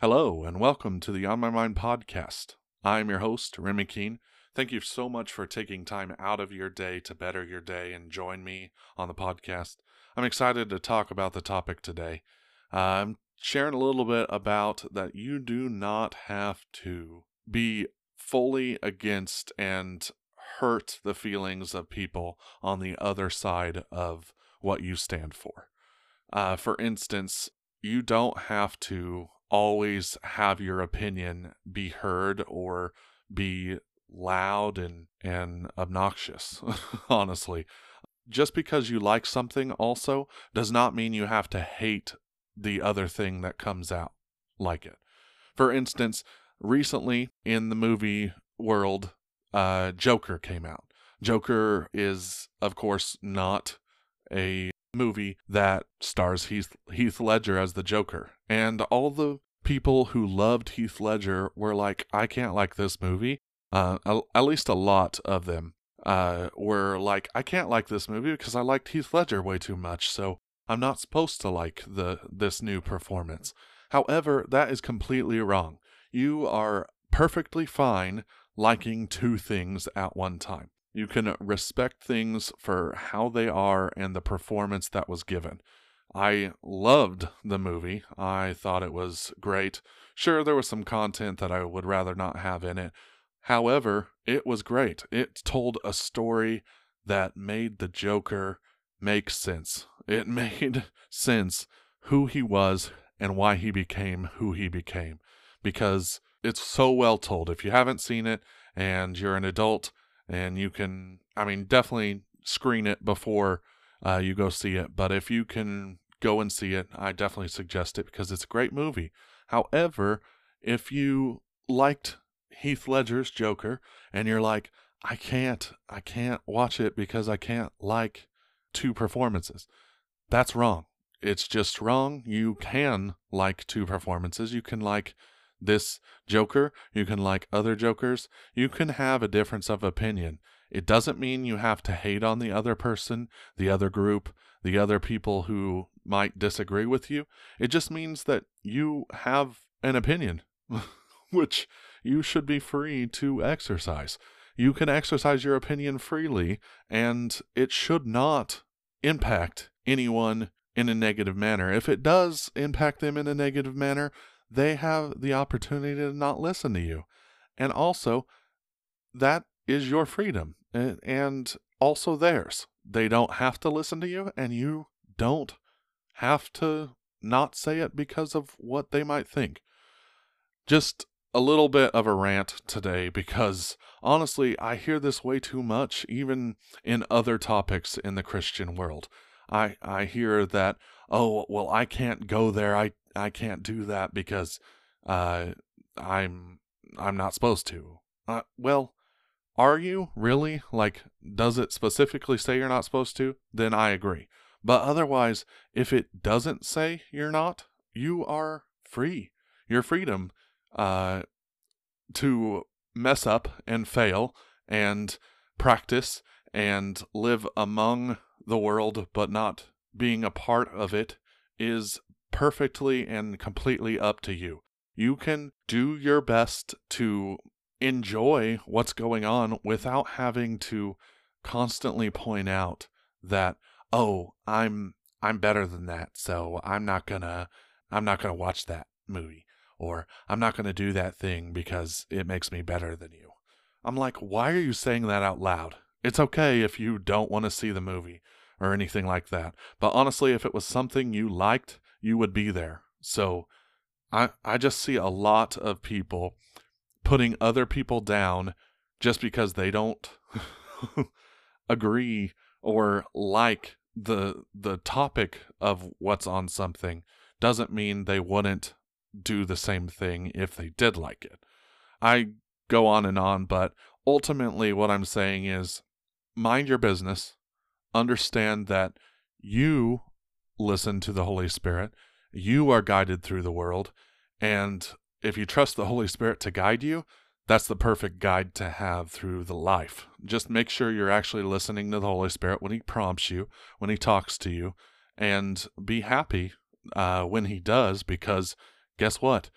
Hello, and welcome to the On My Mind podcast. I'm your host, Remy Keene. Thank you so much for taking time out of your day to better your day and join me on the podcast. I'm excited to talk about the topic today. Uh, I'm sharing a little bit about that you do not have to be fully against and hurt the feelings of people on the other side of what you stand for. Uh, for instance, you don't have to always have your opinion be heard or be loud and and obnoxious honestly. Just because you like something also does not mean you have to hate the other thing that comes out like it. For instance recently in the movie world uh joker came out. Joker is of course not a movie that stars Heath, Heath Ledger as the Joker. And all the people who loved Heath Ledger were like, I can't like this movie. Uh, at least a lot of them uh, were like, I can't like this movie because I liked Heath Ledger way too much, so I'm not supposed to like the this new performance. However, that is completely wrong. You are perfectly fine liking two things at one time. You can respect things for how they are and the performance that was given. I loved the movie. I thought it was great. Sure, there was some content that I would rather not have in it. However, it was great. It told a story that made the Joker make sense. It made sense who he was and why he became who he became because it's so well told. If you haven't seen it and you're an adult, and you can, I mean, definitely screen it before uh, you go see it. But if you can go and see it, I definitely suggest it because it's a great movie. However, if you liked Heath Ledger's Joker and you're like, I can't, I can't watch it because I can't like two performances, that's wrong. It's just wrong. You can like two performances. You can like this Joker, you can like other Jokers, you can have a difference of opinion. It doesn't mean you have to hate on the other person, the other group, the other people who might disagree with you. It just means that you have an opinion, which you should be free to exercise. You can exercise your opinion freely, and it should not impact anyone in a negative manner. If it does impact them in a negative manner, they have the opportunity to not listen to you. And also, that is your freedom and also theirs. They don't have to listen to you, and you don't have to not say it because of what they might think. Just a little bit of a rant today because honestly, I hear this way too much, even in other topics in the Christian world. I, I hear that, oh, well, I can't go there. I I can't do that because uh, I'm I'm not supposed to. Uh, well, are you really? Like, does it specifically say you're not supposed to? Then I agree. But otherwise, if it doesn't say you're not, you are free. Your freedom uh, to mess up and fail and practice and live among the world but not being a part of it is perfectly and completely up to you. You can do your best to enjoy what's going on without having to constantly point out that oh i'm i'm better than that so i'm not gonna i'm not gonna watch that movie or i'm not gonna do that thing because it makes me better than you. I'm like why are you saying that out loud? It's okay if you don't want to see the movie or anything like that but honestly if it was something you liked you would be there. So I I just see a lot of people putting other people down just because they don't agree or like the the topic of what's on something doesn't mean they wouldn't do the same thing if they did like it. I go on and on, but ultimately what I'm saying is mind your business. Understand that you listen to the Holy Spirit. You are guided through the world. And if you trust the Holy Spirit to guide you, that's the perfect guide to have through the life. Just make sure you're actually listening to the Holy Spirit when He prompts you, when He talks to you, and be happy uh, when He does, because guess what?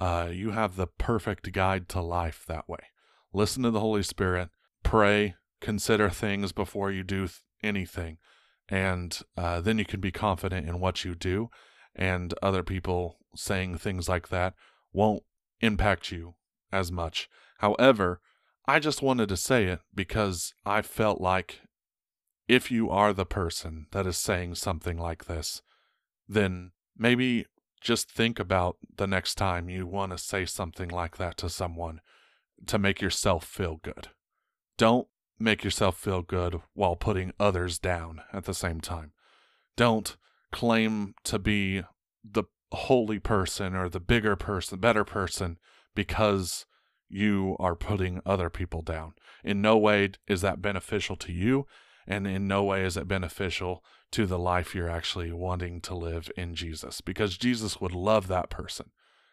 Uh, you have the perfect guide to life that way. Listen to the Holy Spirit, pray, consider things before you do anything, and uh, then you can be confident in what you do, and other people saying things like that won't impact you as much. However, I just wanted to say it because I felt like if you are the person that is saying something like this, then maybe just think about the next time you want to say something like that to someone to make yourself feel good. Don't make yourself feel good while putting others down at the same time. Don't claim to be the holy person or the bigger person, better person because you are putting other people down. In no way is that beneficial to you, and in no way is it beneficial to the life you're actually wanting to live in Jesus because Jesus would love that person.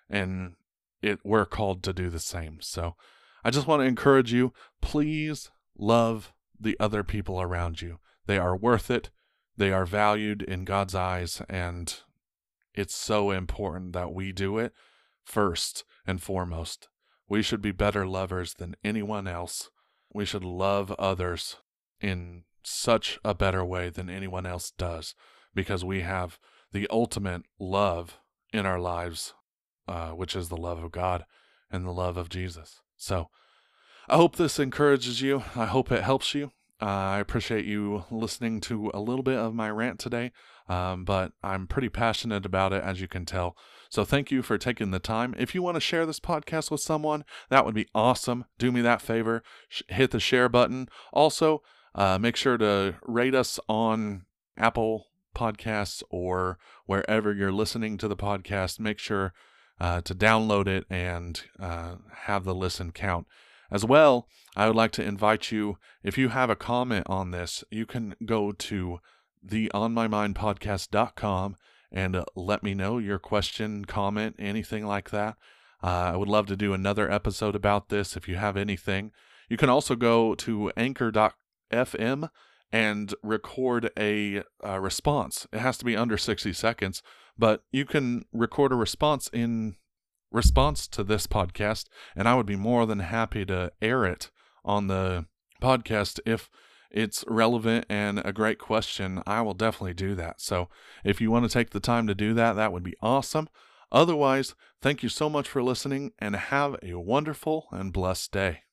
And it we're called to do the same. So I just want to encourage you, please love the other people around you. They are worth it. They are valued in God's eyes and it's so important that we do it first and foremost. We should be better lovers than anyone else. We should love others in such a better way than anyone else does because we have the ultimate love in our lives, uh, which is the love of God and the love of Jesus. So I hope this encourages you. I hope it helps you. Uh, I appreciate you listening to a little bit of my rant today, um, but I'm pretty passionate about it, as you can tell. So thank you for taking the time. If you want to share this podcast with someone, that would be awesome. Do me that favor, Sh- hit the share button. Also, uh, make sure to rate us on Apple Podcasts or wherever you're listening to the podcast. Make sure uh, to download it and uh, have the listen count. As well, I would like to invite you, if you have a comment on this, you can go to the onmymindpodcast.com and uh, let me know your question, comment, anything like that. Uh, I would love to do another episode about this if you have anything. You can also go to anchor.fm and record a, a response. It has to be under 60 seconds, but you can record a response in response to this podcast, and I would be more than happy to air it on the podcast if it's relevant and a great question. I will definitely do that. So if you want to take the time to do that, that would be awesome. Otherwise, thank you so much for listening and have a wonderful and blessed day.